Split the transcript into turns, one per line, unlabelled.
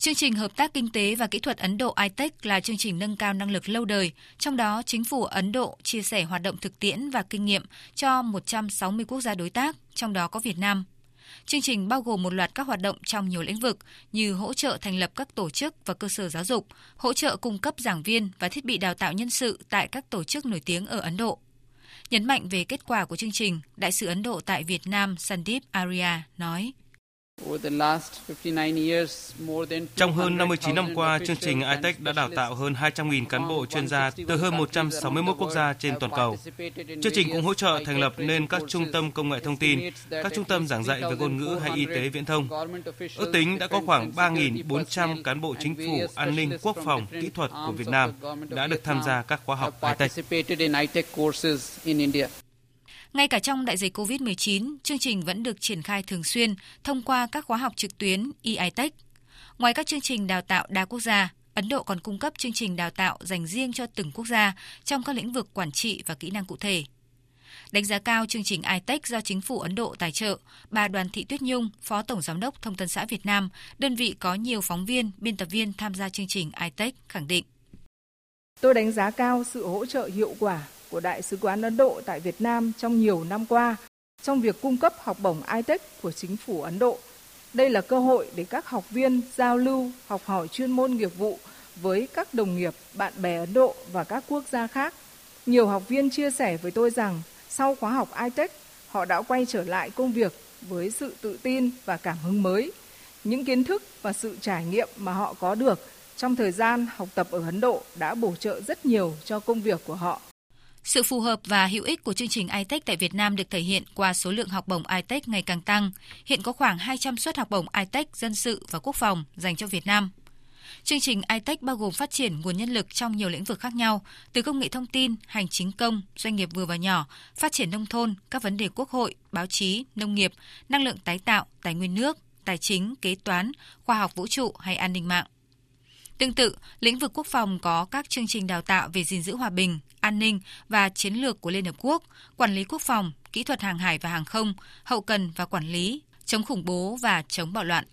Chương trình Hợp tác Kinh tế và Kỹ thuật Ấn Độ ITEC là chương trình nâng cao năng lực lâu đời, trong đó chính phủ Ấn Độ chia sẻ hoạt động thực tiễn và kinh nghiệm cho 160 quốc gia đối tác, trong đó có Việt Nam. Chương trình bao gồm một loạt các hoạt động trong nhiều lĩnh vực như hỗ trợ thành lập các tổ chức và cơ sở giáo dục, hỗ trợ cung cấp giảng viên và thiết bị đào tạo nhân sự tại các tổ chức nổi tiếng ở Ấn Độ. Nhấn mạnh về kết quả của chương trình, Đại sứ Ấn Độ tại Việt Nam Sandeep Arya nói.
Trong hơn 59 năm qua, chương trình ITEC đã đào tạo hơn 200.000 cán bộ chuyên gia từ hơn 161 quốc gia trên toàn cầu. Chương trình cũng hỗ trợ thành lập nên các trung tâm công nghệ thông tin, các trung tâm giảng dạy về ngôn ngữ hay y tế viễn thông. Ước tính đã có khoảng 3.400 cán bộ chính phủ, an ninh, quốc phòng, kỹ thuật của Việt Nam đã được tham gia các khóa học ITEC.
Ngay cả trong đại dịch COVID-19, chương trình vẫn được triển khai thường xuyên thông qua các khóa học trực tuyến EITech. Ngoài các chương trình đào tạo đa quốc gia, Ấn Độ còn cung cấp chương trình đào tạo dành riêng cho từng quốc gia trong các lĩnh vực quản trị và kỹ năng cụ thể. Đánh giá cao chương trình ITEC do chính phủ Ấn Độ tài trợ, bà Đoàn Thị Tuyết Nhung, Phó Tổng Giám đốc Thông tấn xã Việt Nam, đơn vị có nhiều phóng viên, biên tập viên tham gia chương trình ITEC khẳng định.
Tôi đánh giá cao sự hỗ trợ hiệu quả của Đại sứ quán Ấn Độ tại Việt Nam trong nhiều năm qua trong việc cung cấp học bổng ITEC của chính phủ Ấn Độ. Đây là cơ hội để các học viên giao lưu, học hỏi chuyên môn nghiệp vụ với các đồng nghiệp, bạn bè Ấn Độ và các quốc gia khác. Nhiều học viên chia sẻ với tôi rằng sau khóa học ITEC, họ đã quay trở lại công việc với sự tự tin và cảm hứng mới. Những kiến thức và sự trải nghiệm mà họ có được trong thời gian học tập ở Ấn Độ đã bổ trợ rất nhiều cho công việc của họ.
Sự phù hợp và hữu ích của chương trình ITEC tại Việt Nam được thể hiện qua số lượng học bổng ITEC ngày càng tăng. Hiện có khoảng 200 suất học bổng ITEC dân sự và quốc phòng dành cho Việt Nam. Chương trình ITEC bao gồm phát triển nguồn nhân lực trong nhiều lĩnh vực khác nhau, từ công nghệ thông tin, hành chính công, doanh nghiệp vừa và nhỏ, phát triển nông thôn, các vấn đề quốc hội, báo chí, nông nghiệp, năng lượng tái tạo, tài nguyên nước, tài chính, kế toán, khoa học vũ trụ hay an ninh mạng. Tương tự, lĩnh vực quốc phòng có các chương trình đào tạo về gìn giữ hòa bình, an ninh và chiến lược của Liên Hợp Quốc, quản lý quốc phòng, kỹ thuật hàng hải và hàng không, hậu cần và quản lý, chống khủng bố và chống bạo loạn.